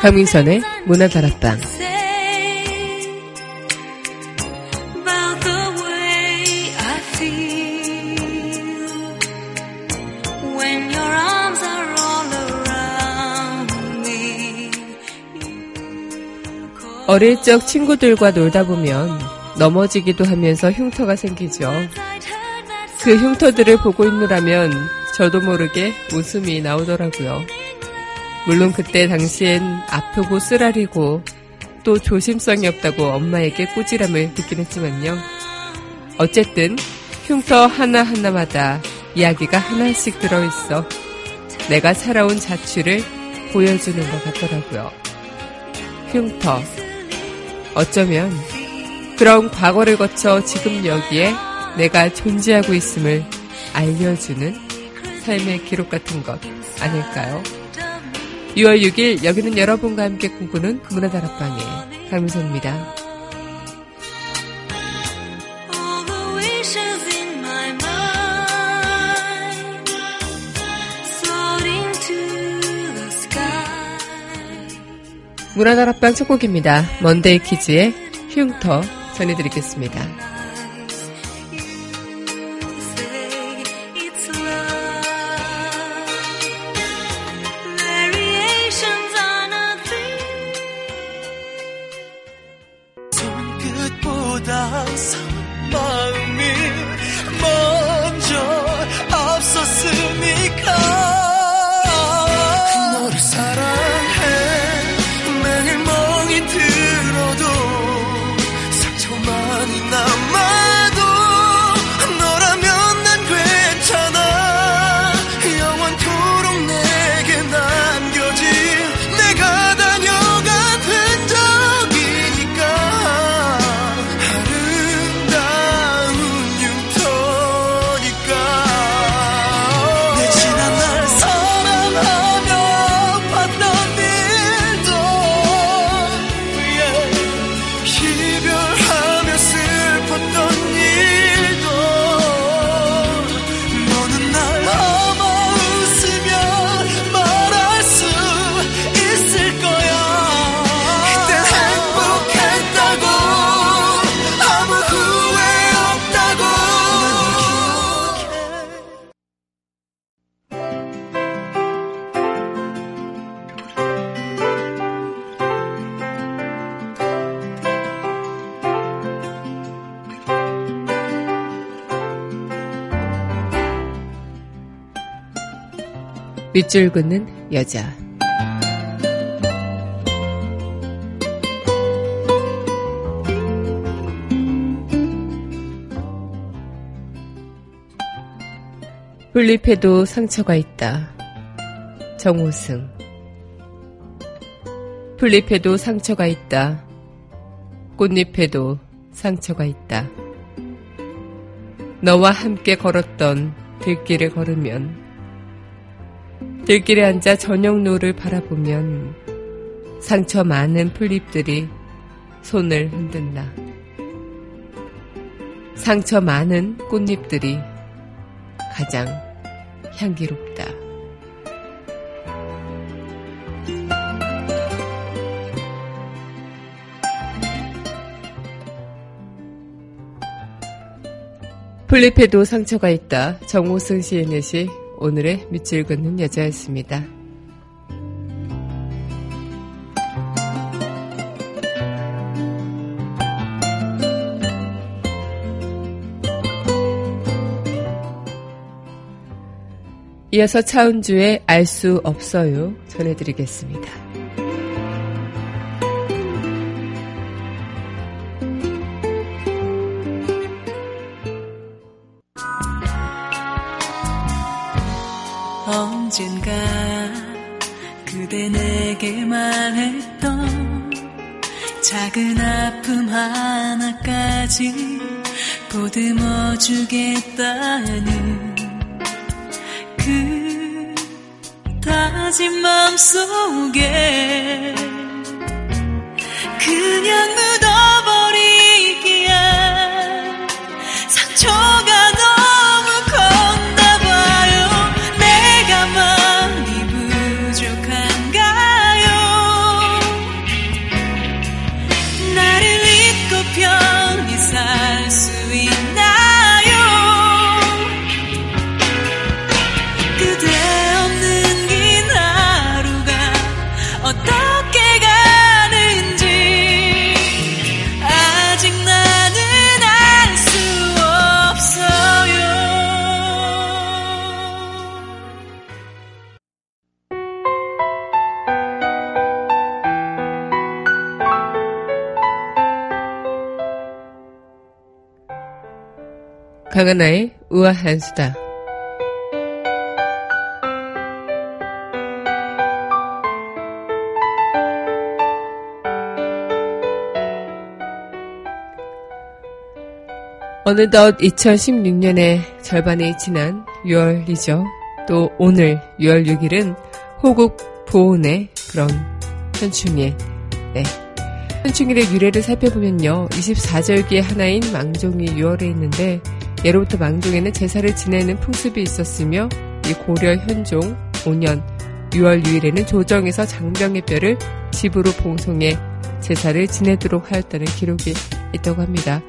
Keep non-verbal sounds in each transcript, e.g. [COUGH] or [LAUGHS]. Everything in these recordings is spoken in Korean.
강민선의 문화다락방 어릴 적 친구들과 놀다 보면 넘어지기도 하면서 흉터가 생기죠. 그 흉터들을 보고 있느라면 저도 모르게 웃음이 나오더라고요. 물론 그때 당시엔 아프고 쓰라리고 또 조심성이 없다고 엄마에게 꾸지람을 듣긴 했지만요. 어쨌든 흉터 하나하나마다 이야기가 하나씩 들어있어 내가 살아온 자취를 보여주는 것 같더라고요. 흉터. 어쩌면 그런 과거를 거쳐 지금 여기에 내가 존재하고 있음을 알려주는 삶의 기록 같은 것 아닐까요? 6월 6일 여기는 여러분과 함께 꿈꾸는 문화 다락방의 강민선입니다. 문화 다락방 첫 곡입니다. 먼데이 키즈의 흉터 전해드리겠습니다. 밑줄 긋는 여자. 풀잎에도 상처가 있다. 정호승. 풀잎에도 상처가 있다. 꽃잎에도 상처가 있다. 너와 함께 걸었던 들길을 걸으면 들길에 앉아 저녁놀을 바라보면 상처 많은 풀잎들이 손을 흔든다. 상처 많은 꽃잎들이 가장 향기롭다. 풀잎에도 상처가 있다. 정호승 시인의 시 오늘의 밑줄 긋는 여자였습니다. 이어서 차은주의 알 수 없어요 전해드리겠습니다. 내게 말했던 작은 아픔 하나까지 보듬어 주겠다는 그 다짐 마음 속에 그냥 묻어버리기에 상처 가 강하나의 우아한 수다. 어느덧 2016년의 절반이 지난 6월이죠. 또 오늘 6월 6일은 호국 보온의 그런 현충일. 네. 현충일의 유래를 살펴보면요. 24절기의 하나인 망종이 6월에 있는데 예로부터 망종에는 제사를 지내는 풍습이 있었으며 이 고려 현종 5년 6월 6일에는 조정에서 장병의 뼈를 집으로 봉송해 제사를 지내도록 하였다는 기록이 있다고 합니다.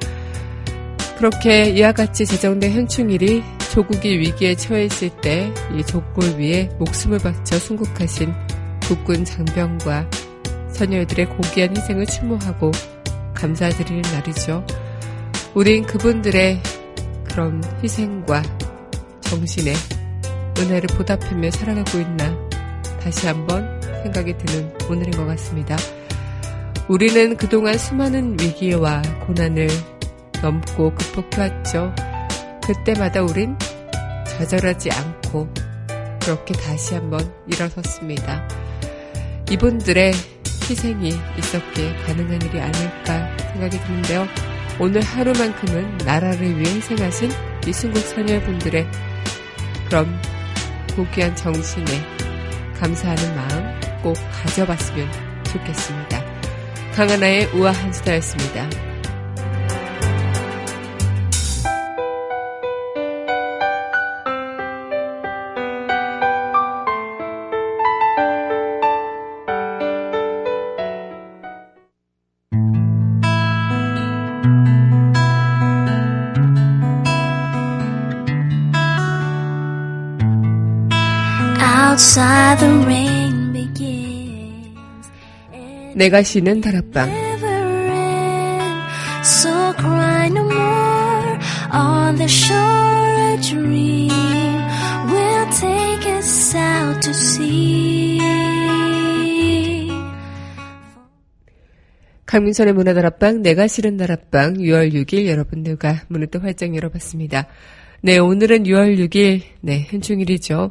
그렇게 이와 같이 제정된 현충일이 조국이 위기에 처해 있을 때이 족골 위에 목숨을 바쳐 순국하신 국군 장병과 선녀들의 고귀한 희생을 추모하고 감사드리는 날이죠. 우린 그분들의 그런 희생과 정신에 은혜를 보답하며 살아가고 있나 다시 한번 생각이 드는 오늘인 것 같습니다. 우리는 그동안 수많은 위기와 고난을 넘고 극복해왔죠. 그때마다 우린 좌절하지 않고 그렇게 다시 한번 일어섰습니다. 이분들의 희생이 있었기에 가능한 일이 아닐까 생각이 드는데요. 오늘 하루만큼은 나라를 위해 희생하신 이 순국 사녀분들의 그런 고귀한 정신에 감사하는 마음 꼭 가져봤으면 좋겠습니다. 강하나의 우아한 수다였습니다. 내가 쉬는 다락방 So cry no more on the shore a dream will take us out to sea 강민선의 문화다락방 내가 싫은 다락방 6월 6일 여러분들과 문을 또 활짝 열어봤습니다. 네, 오늘은 6월 6일, 네, 현충일이죠.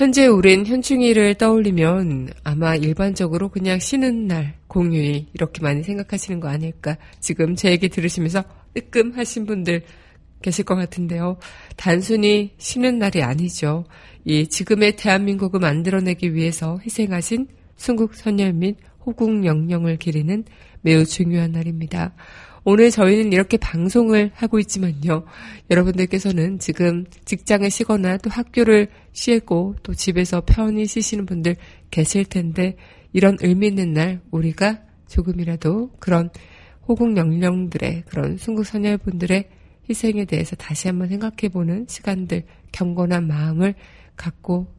현재 우린 현충일을 떠올리면 아마 일반적으로 그냥 쉬는 날, 공휴일 이렇게 많이 생각하시는 거 아닐까. 지금 제 얘기 들으시면서 뜨끔하신 분들 계실 것 같은데요. 단순히 쉬는 날이 아니죠. 이 지금의 대한민국을 만들어내기 위해서 희생하신 순국 선열 및 호국 영령을 기리는 매우 중요한 날입니다. 오늘 저희는 이렇게 방송을 하고 있지만요. 여러분들께서는 지금 직장을 쉬거나 또 학교를 쉬고 또 집에서 편히 쉬시는 분들 계실 텐데 이런 의미 있는 날 우리가 조금이라도 그런 호국 영령들의 그런 순국 선열분들의 희생에 대해서 다시 한번 생각해보는 시간들 경건한 마음을 갖고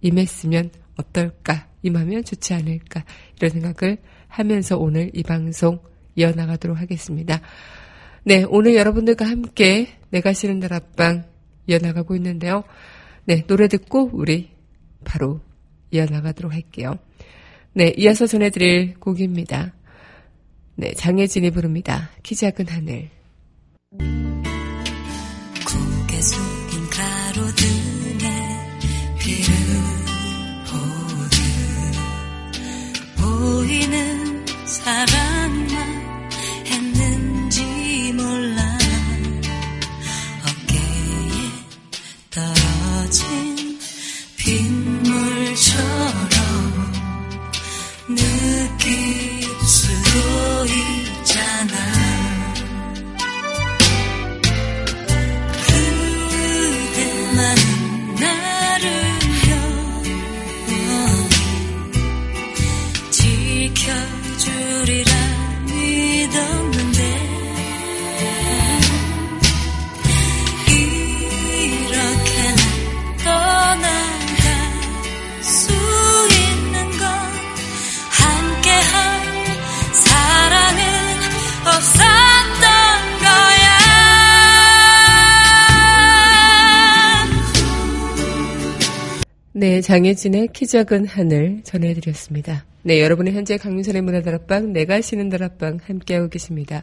임했으면 어떨까 임하면 좋지 않을까 이런 생각을 하면서 오늘 이 방송 이어나가도록 하겠습니다. 네, 오늘 여러분들과 함께 내가 싫은 다락방 이어나가고 있는데요. 네, 노래 듣고 우리 바로 이어나가도록 할게요. 네, 이어서 전해드릴 곡입니다. 네, 장혜진이 부릅니다. 키 작은 하늘. 고개 숙인 가로등에 비를 보듯 보이는 사랑 네, 장혜진의 키 작은 하늘 전해드렸습니다. 네, 여러분은 현재 강민선의 문화다락방, 내가 쉬는 다락방 함께하고 계십니다.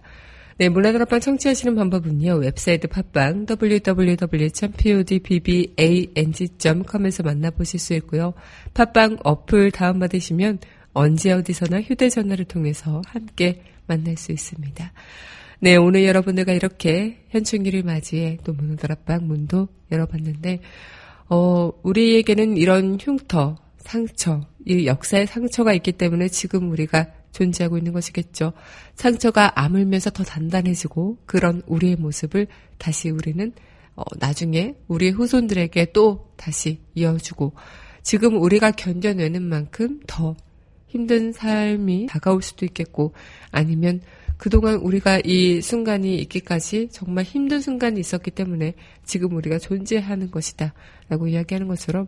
네, 문화다락방 청취하시는 방법은요. 웹사이트 팟빵 www.podbbang.com에서 만나보실 수 있고요. 팟빵 어플 다운받으시면 언제 어디서나 휴대전화를 통해서 함께 만날 수 있습니다. 네, 오늘 여러분들과 이렇게 현충일을 맞이해 또 문화다락방 문도 열어봤는데 어, 우리에게는 이런 흉터, 상처, 이 역사의 상처가 있기 때문에 지금 우리가 존재하고 있는 것이겠죠. 상처가 아물면서 더 단단해지고 그런 우리의 모습을 다시 우리는 어, 나중에 우리의 후손들에게 또 다시 이어주고 지금 우리가 견뎌내는 만큼 더 힘든 삶이 다가올 수도 있겠고 아니면 그동안 우리가 이 순간이 있기까지 정말 힘든 순간이 있었기 때문에 지금 우리가 존재하는 것이다 라고 이야기하는 것처럼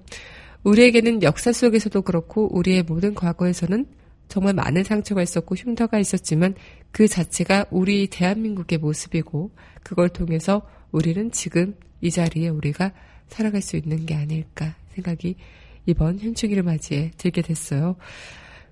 우리에게는 역사 속에서도 그렇고 우리의 모든 과거에서는 정말 많은 상처가 있었고 흉터가 있었지만 그 자체가 우리 대한민국의 모습이고 그걸 통해서 우리는 지금 이 자리에 우리가 살아갈 수 있는 게 아닐까 생각이 이번 현충일을 맞이해 들게 됐어요.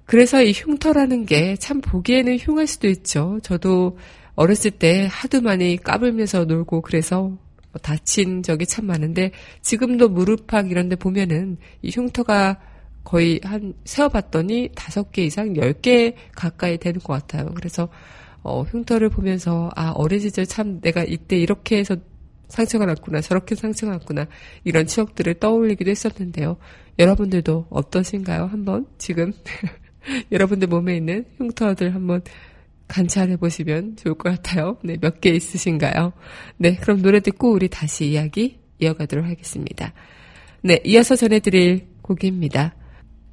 그래서 이 흉터라는 게 참 보기에는 흉할 수도 있죠. 저도 어렸을 때 하도 많이 까불면서 놀고 그래서 다친 적이 참 많은데 지금도 무릎팍 이런 데 보면은 이 흉터가 거의 한 세어봤더니 다섯 개 이상 열 개 가까이 되는 것 같아요. 그래서 어, 흉터를 보면서 아 어린 시절 참 내가 이때 이렇게 해서 상처가 났구나 저렇게 상처가 났구나 이런 추억들을 떠올리기도 했었는데요. 여러분들도 어떠신가요? 한번 지금 [LAUGHS] [LAUGHS] 여러분들 몸에 있는 흉터들 한번 관찰해 보시면 좋을 것 같아요. 네, 몇 개 있으신가요? 네, 그럼 노래 듣고 우리 다시 이야기 이어가도록 하겠습니다. 네, 이어서 전해드릴 곡입니다.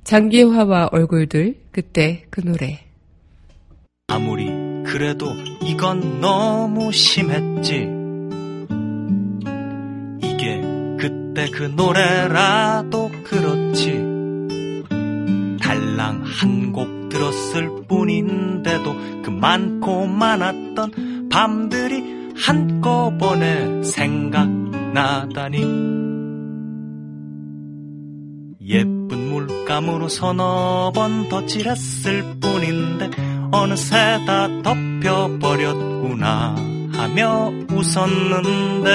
장기화와 얼굴들 그때 그 노래 아무리 그래도 이건 너무 심했지 이게 그때 그 노래라도 한 곡 들었을 뿐인데도 그 많고 많았던 밤들이 한꺼번에 생각나다니. 예쁜 물감으로 서너 번 덧칠했을 뿐인데 어느새 다 덮여버렸구나 하며 웃었는데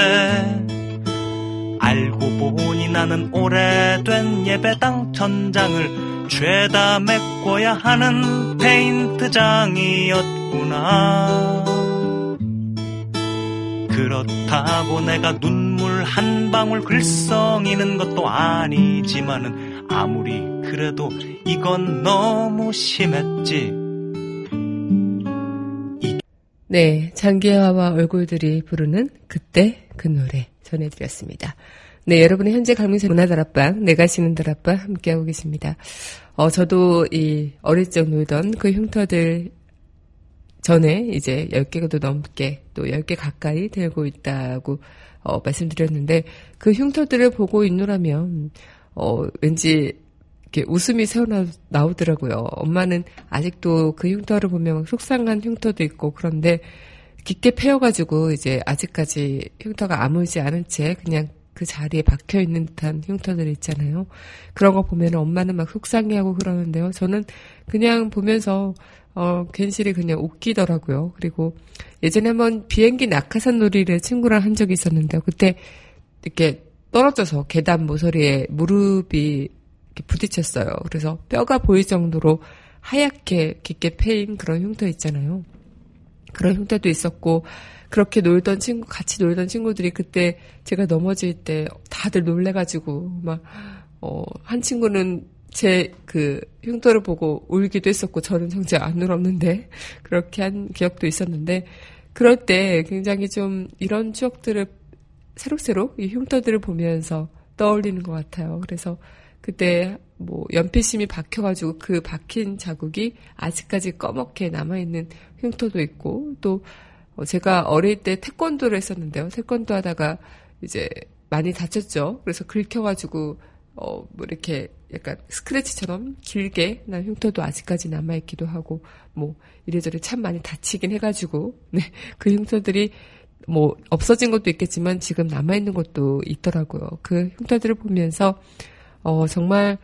알고 보니 나는 오래된 예배당 천장을 죄다 메꿔야 하는 페인트장이었구나 그렇다고 내가 눈물 한 방울 글썽이는 것도 아니지만은 아무리 그래도 이건 너무 심했지. 네, 장기하와 얼굴들이 부르는 그때 그 노래 전해드렸습니다. 네, 여러분의 현재 강민세 문화다락방, 내가 쉬는 다락방 함께하고 계십니다. 어, 저도 이 어릴 적 놀던 그 흉터들 전에 이제 10개가 더 넘게 또 10개 가까이 되고 있다고 어, 말씀드렸는데 그 흉터들을 보고 있노라면 어, 왠지 이렇게 웃음이 새어 나오더라고요. 엄마는 아직도 그 흉터를 보면 속상한 흉터도 있고 그런데 깊게 패여가지고 이제 아직까지 흉터가 아물지 않은 채 그냥 그 자리에 박혀 있는 듯한 흉터들 있잖아요. 그런 거 보면 엄마는 막 속상해하고 그러는데요. 저는 그냥 보면서 어, 괜시리 그냥 웃기더라고요. 그리고 예전에 한번 비행기 낙하산 놀이를 친구랑 한 적이 있었는데 그때 이렇게 떨어져서 계단 모서리에 무릎이 부딪혔어요. 그래서 뼈가 보일 정도로 하얗게 깊게 패인 그런 흉터 있잖아요. 그런 흉터도 있었고 그렇게 놀던 친구 같이 놀던 친구들이 그때 제가 넘어질 때 다들 놀래가지고 막 어, 한 친구는 제 그 흉터를 보고 울기도 했었고 저는 정작 안 울었는데 [LAUGHS] 그렇게 한 기억도 있었는데 그럴 때 굉장히 좀 이런 추억들을 새록새록 이 흉터들을 보면서 떠올리는 것 같아요. 그래서 그때 뭐 연필심이 박혀가지고 그 박힌 자국이 아직까지 꺼멓게 남아있는 흉터도 있고 또 제가 어릴 때 태권도를 했었는데요. 태권도 하다가 이제 많이 다쳤죠. 그래서 긁혀가지고 어, 뭐 이렇게 약간 스크래치처럼 길게 난 흉터도 아직까지 남아있기도 하고, 뭐, 이래저래 참 많이 다치긴 해가지고, [LAUGHS] 네, 그 흉터들이 뭐, 없어진 것도 있겠지만 지금 남아있는 것도 있더라고요. 그 흉터들을 보면서, 어, 정말,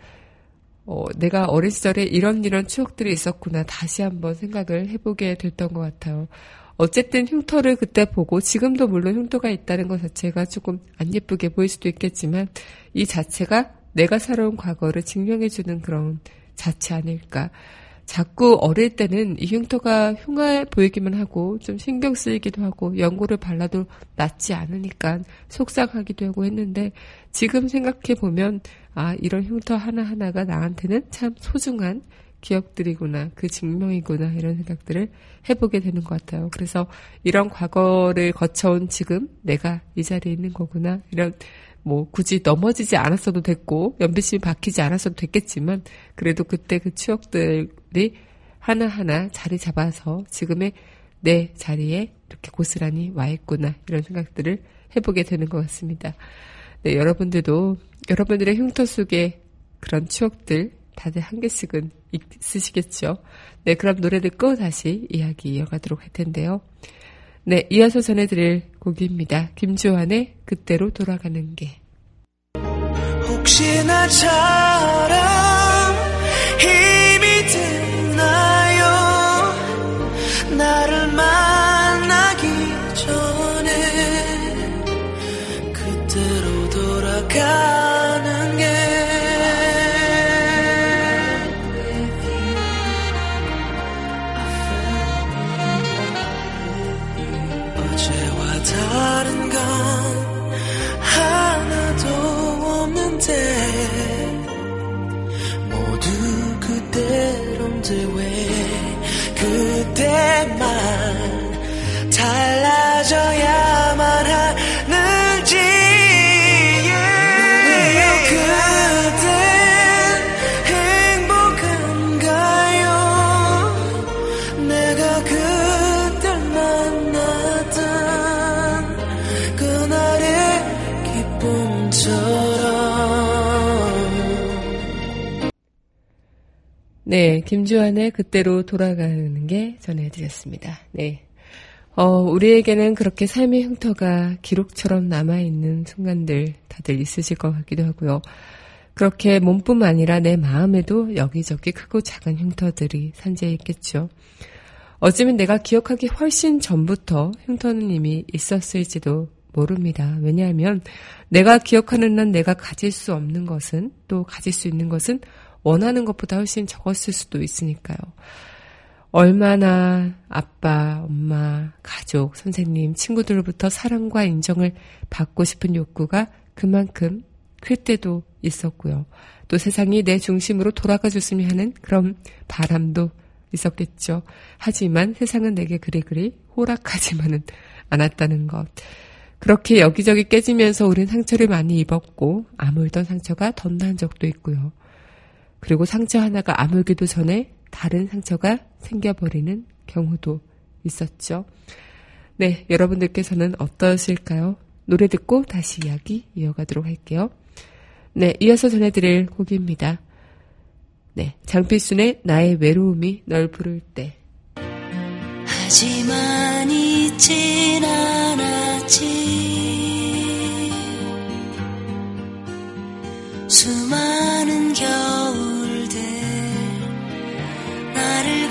어, 내가 어린 시절에 이런 이런 추억들이 있었구나 다시 한번 생각을 해보게 됐던 것 같아요. 어쨌든 흉터를 그때 보고 지금도 물론 흉터가 있다는 것 자체가 조금 안 예쁘게 보일 수도 있겠지만 이 자체가 내가 살아온 과거를 증명해주는 그런 자체 아닐까. 자꾸 어릴 때는 이 흉터가 흉해 보이기만 하고 좀 신경 쓰이기도 하고 연고를 발라도 낫지 않으니까 속상하기도 하고 했는데 지금 생각해 보면 아 이런 흉터 하나하나가 나한테는 참 소중한 기억들이구나 그 증명이구나 이런 생각들을 해보게 되는 것 같아요. 그래서 이런 과거를 거쳐온 지금 내가 이 자리에 있는 거구나 이런 뭐 굳이 넘어지지 않았어도 됐고 연비심이 박히지 않았어도 됐겠지만 그래도 그때 그 추억들이 하나하나 자리 잡아서 지금의 내 자리에 이렇게 고스란히 와 있구나 이런 생각들을 해보게 되는 것 같습니다. 네, 여러분들도 여러분들의 흉터 속에 그런 추억들 다들 한 개씩은 있으시겠죠. 네, 그럼 노래 듣고 다시 이야기 이어가도록 할 텐데요. 네, 이어서 전해드릴 곡입니다. 김주환의 그때로 돌아가는 게. 혹시 나처럼 그대로인데 왜 그때만 달라 네, 김주환의 그때로 돌아가는 게 전해드렸습니다. 네. 어, 우리에게는 그렇게 삶의 흉터가 기록처럼 남아있는 순간들 다들 있으실 것 같기도 하고요. 그렇게 몸뿐만 아니라 내 마음에도 여기저기 크고 작은 흉터들이 산재해 있겠죠. 어쩌면 내가 기억하기 훨씬 전부터 흉터는 이미 있었을지도 모릅니다. 왜냐하면 내가 기억하는 난 내가 가질 수 없는 것은 또 가질 수 있는 것은 원하는 것보다 훨씬 적었을 수도 있으니까요. 얼마나 아빠, 엄마, 가족, 선생님, 친구들로부터 사랑과 인정을 받고 싶은 욕구가 그만큼 클 때도 있었고요. 또 세상이 내 중심으로 돌아가 줬으면 하는 그런 바람도 있었겠죠. 하지만 세상은 내게 그리 그리 호락하지만은 않았다는 것. 그렇게 여기저기 깨지면서 우린 상처를 많이 입었고 아물던 상처가 덧난 적도 있고요. 그리고 상처 하나가 아물기도 전에 다른 상처가 생겨버리는 경우도 있었죠. 네, 여러분들께서는 어떠실까요? 노래 듣고 다시 이야기 이어가도록 할게요. 네, 이어서 전해드릴 곡입니다. 네, 장필순의 나의 외로움이 널 부를 때. 하지만 잊진 않았지 수많은 겨울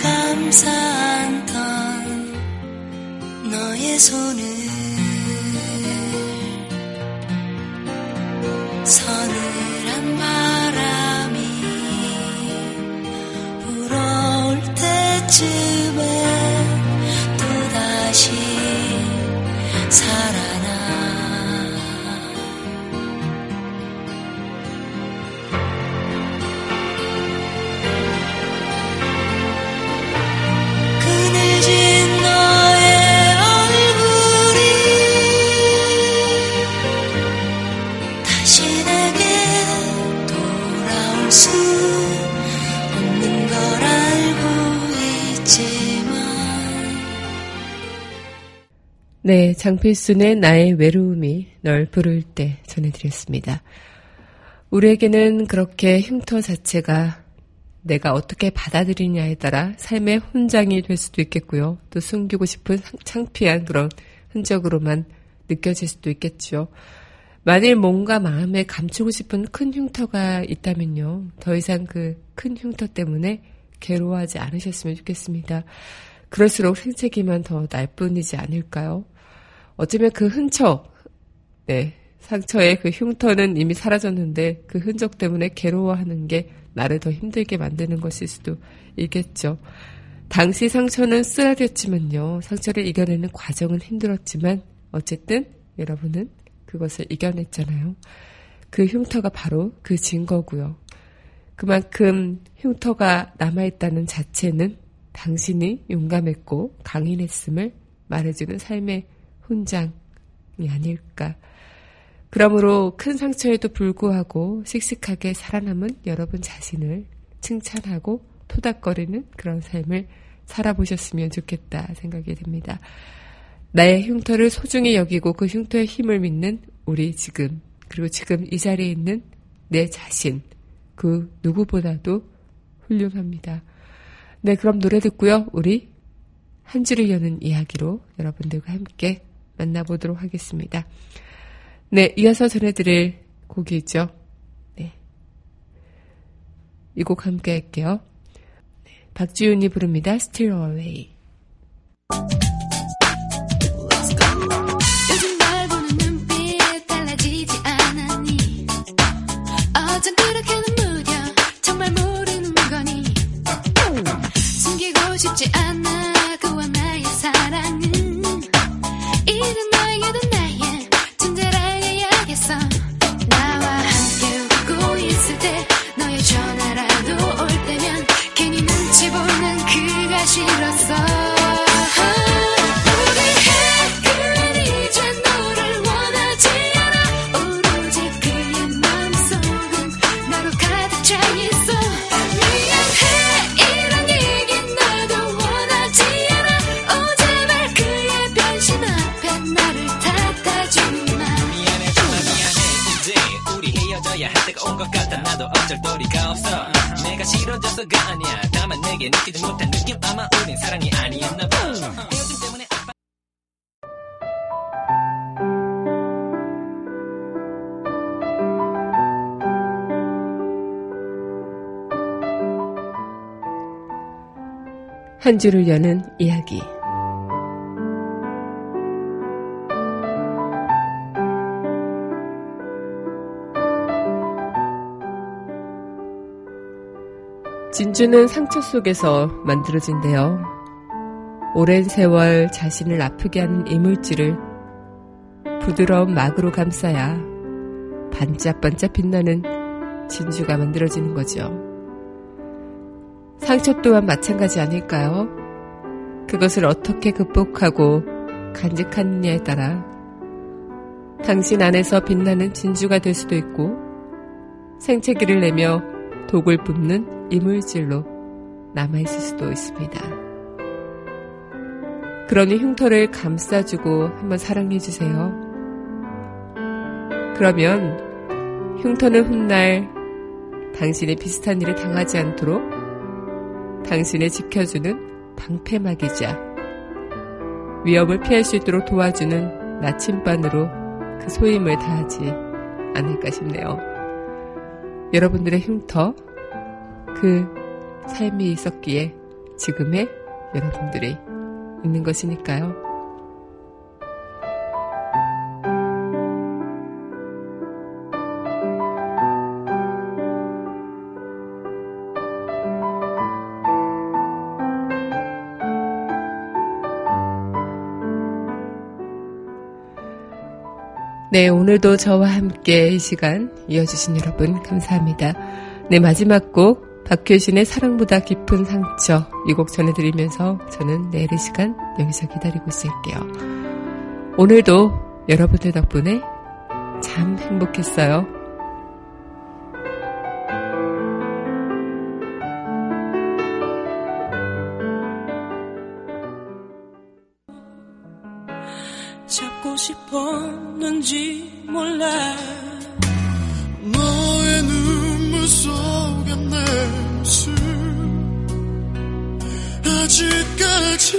감싸 안던 너의 손을 서늘한 바람이 불어올 때쯤에 장필순의 나의 외로움이 널 부를 때 전해드렸습니다. 우리에게는 그렇게 흉터 자체가 내가 어떻게 받아들이냐에 따라 삶의 훈장이 될 수도 있겠고요. 또 숨기고 싶은 상- 창피한 그런 흔적으로만 느껴질 수도 있겠죠. 만일 뭔가 마음에 감추고 싶은 큰 흉터가 있다면요. 더 이상 그 큰 흉터 때문에 괴로워하지 않으셨으면 좋겠습니다. 그럴수록 생채기만 더 날 뿐이지 않을까요? 어쩌면 그 흔적, 네, 상처의 그 흉터는 이미 사라졌는데 그 흔적 때문에 괴로워하는 게 나를 더 힘들게 만드는 것일 수도 있겠죠. 당시 상처는 쓰라렸지만요. 상처를 이겨내는 과정은 힘들었지만 어쨌든 여러분은 그것을 이겨냈잖아요. 그 흉터가 바로 그 증거고요. 그만큼 흉터가 남아있다는 자체는 당신이 용감했고 강인했음을 말해주는 삶의 훈장이 아닐까. 그러므로 큰 상처에도 불구하고 씩씩하게 살아남은 여러분 자신을 칭찬하고 토닥거리는 그런 삶을 살아보셨으면 좋겠다 생각이 듭니다. 나의 흉터를 소중히 여기고 그 흉터의 힘을 믿는 우리 지금, 그리고 지금 이 자리에 있는 내 자신, 그 누구보다도 훌륭합니다. 네, 그럼 노래 듣고요. 우리 한 줄을 여는 이야기로 여러분들과 함께 만나보도록 하겠습니다. 네, 이어서 전해드릴 곡이죠. 네. 이 곡 함께 할게요. 네, 박지윤이 부릅니다. Still Away. 널보 한 줄을 여는 이야기. 진주는 상처 속에서 만들어진대요. 오랜 세월 자신을 아프게 하는 이물질을 부드러운 막으로 감싸야 반짝반짝 빛나는 진주가 만들어지는 거죠. 상처 또한 마찬가지 아닐까요? 그것을 어떻게 극복하고 간직하느냐에 따라 당신 안에서 빛나는 진주가 될 수도 있고 생채기를 내며 독을 뿜는 이물질로 남아있을 수도 있습니다. 그러니 흉터를 감싸주고 한번 사랑해주세요. 그러면 흉터는 훗날 당신이 비슷한 일을 당하지 않도록 당신을 지켜주는 방패막이자 위험을 피할 수 있도록 도와주는 나침반으로 그 소임을 다하지 않을까 싶네요. 여러분들의 흉터, 그 삶이 있었기에 지금의 여러분들이 있는 것이니까요. 네, 오늘도 저와 함께 이 시간 이어주신 여러분 감사합니다. 네, 마지막 곡 박효신의 사랑보다 깊은 상처 이 곡 전해드리면서 저는 내일 이 시간 여기서 기다리고 있을게요. 오늘도 여러분들 덕분에 참 행복했어요. 싶었는지 몰라. 너의 눈물 속에 내 모습 아직까지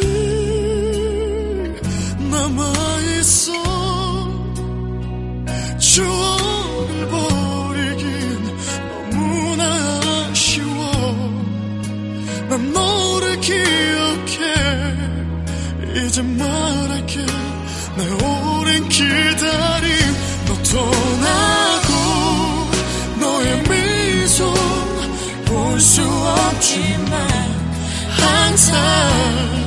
남아있어. 추억을 버리긴 너무나 아쉬워. 난 너를 기억해. 이제 말할게. 내 오랜 기다 전하고 너의 미소 볼 수 없지만 항상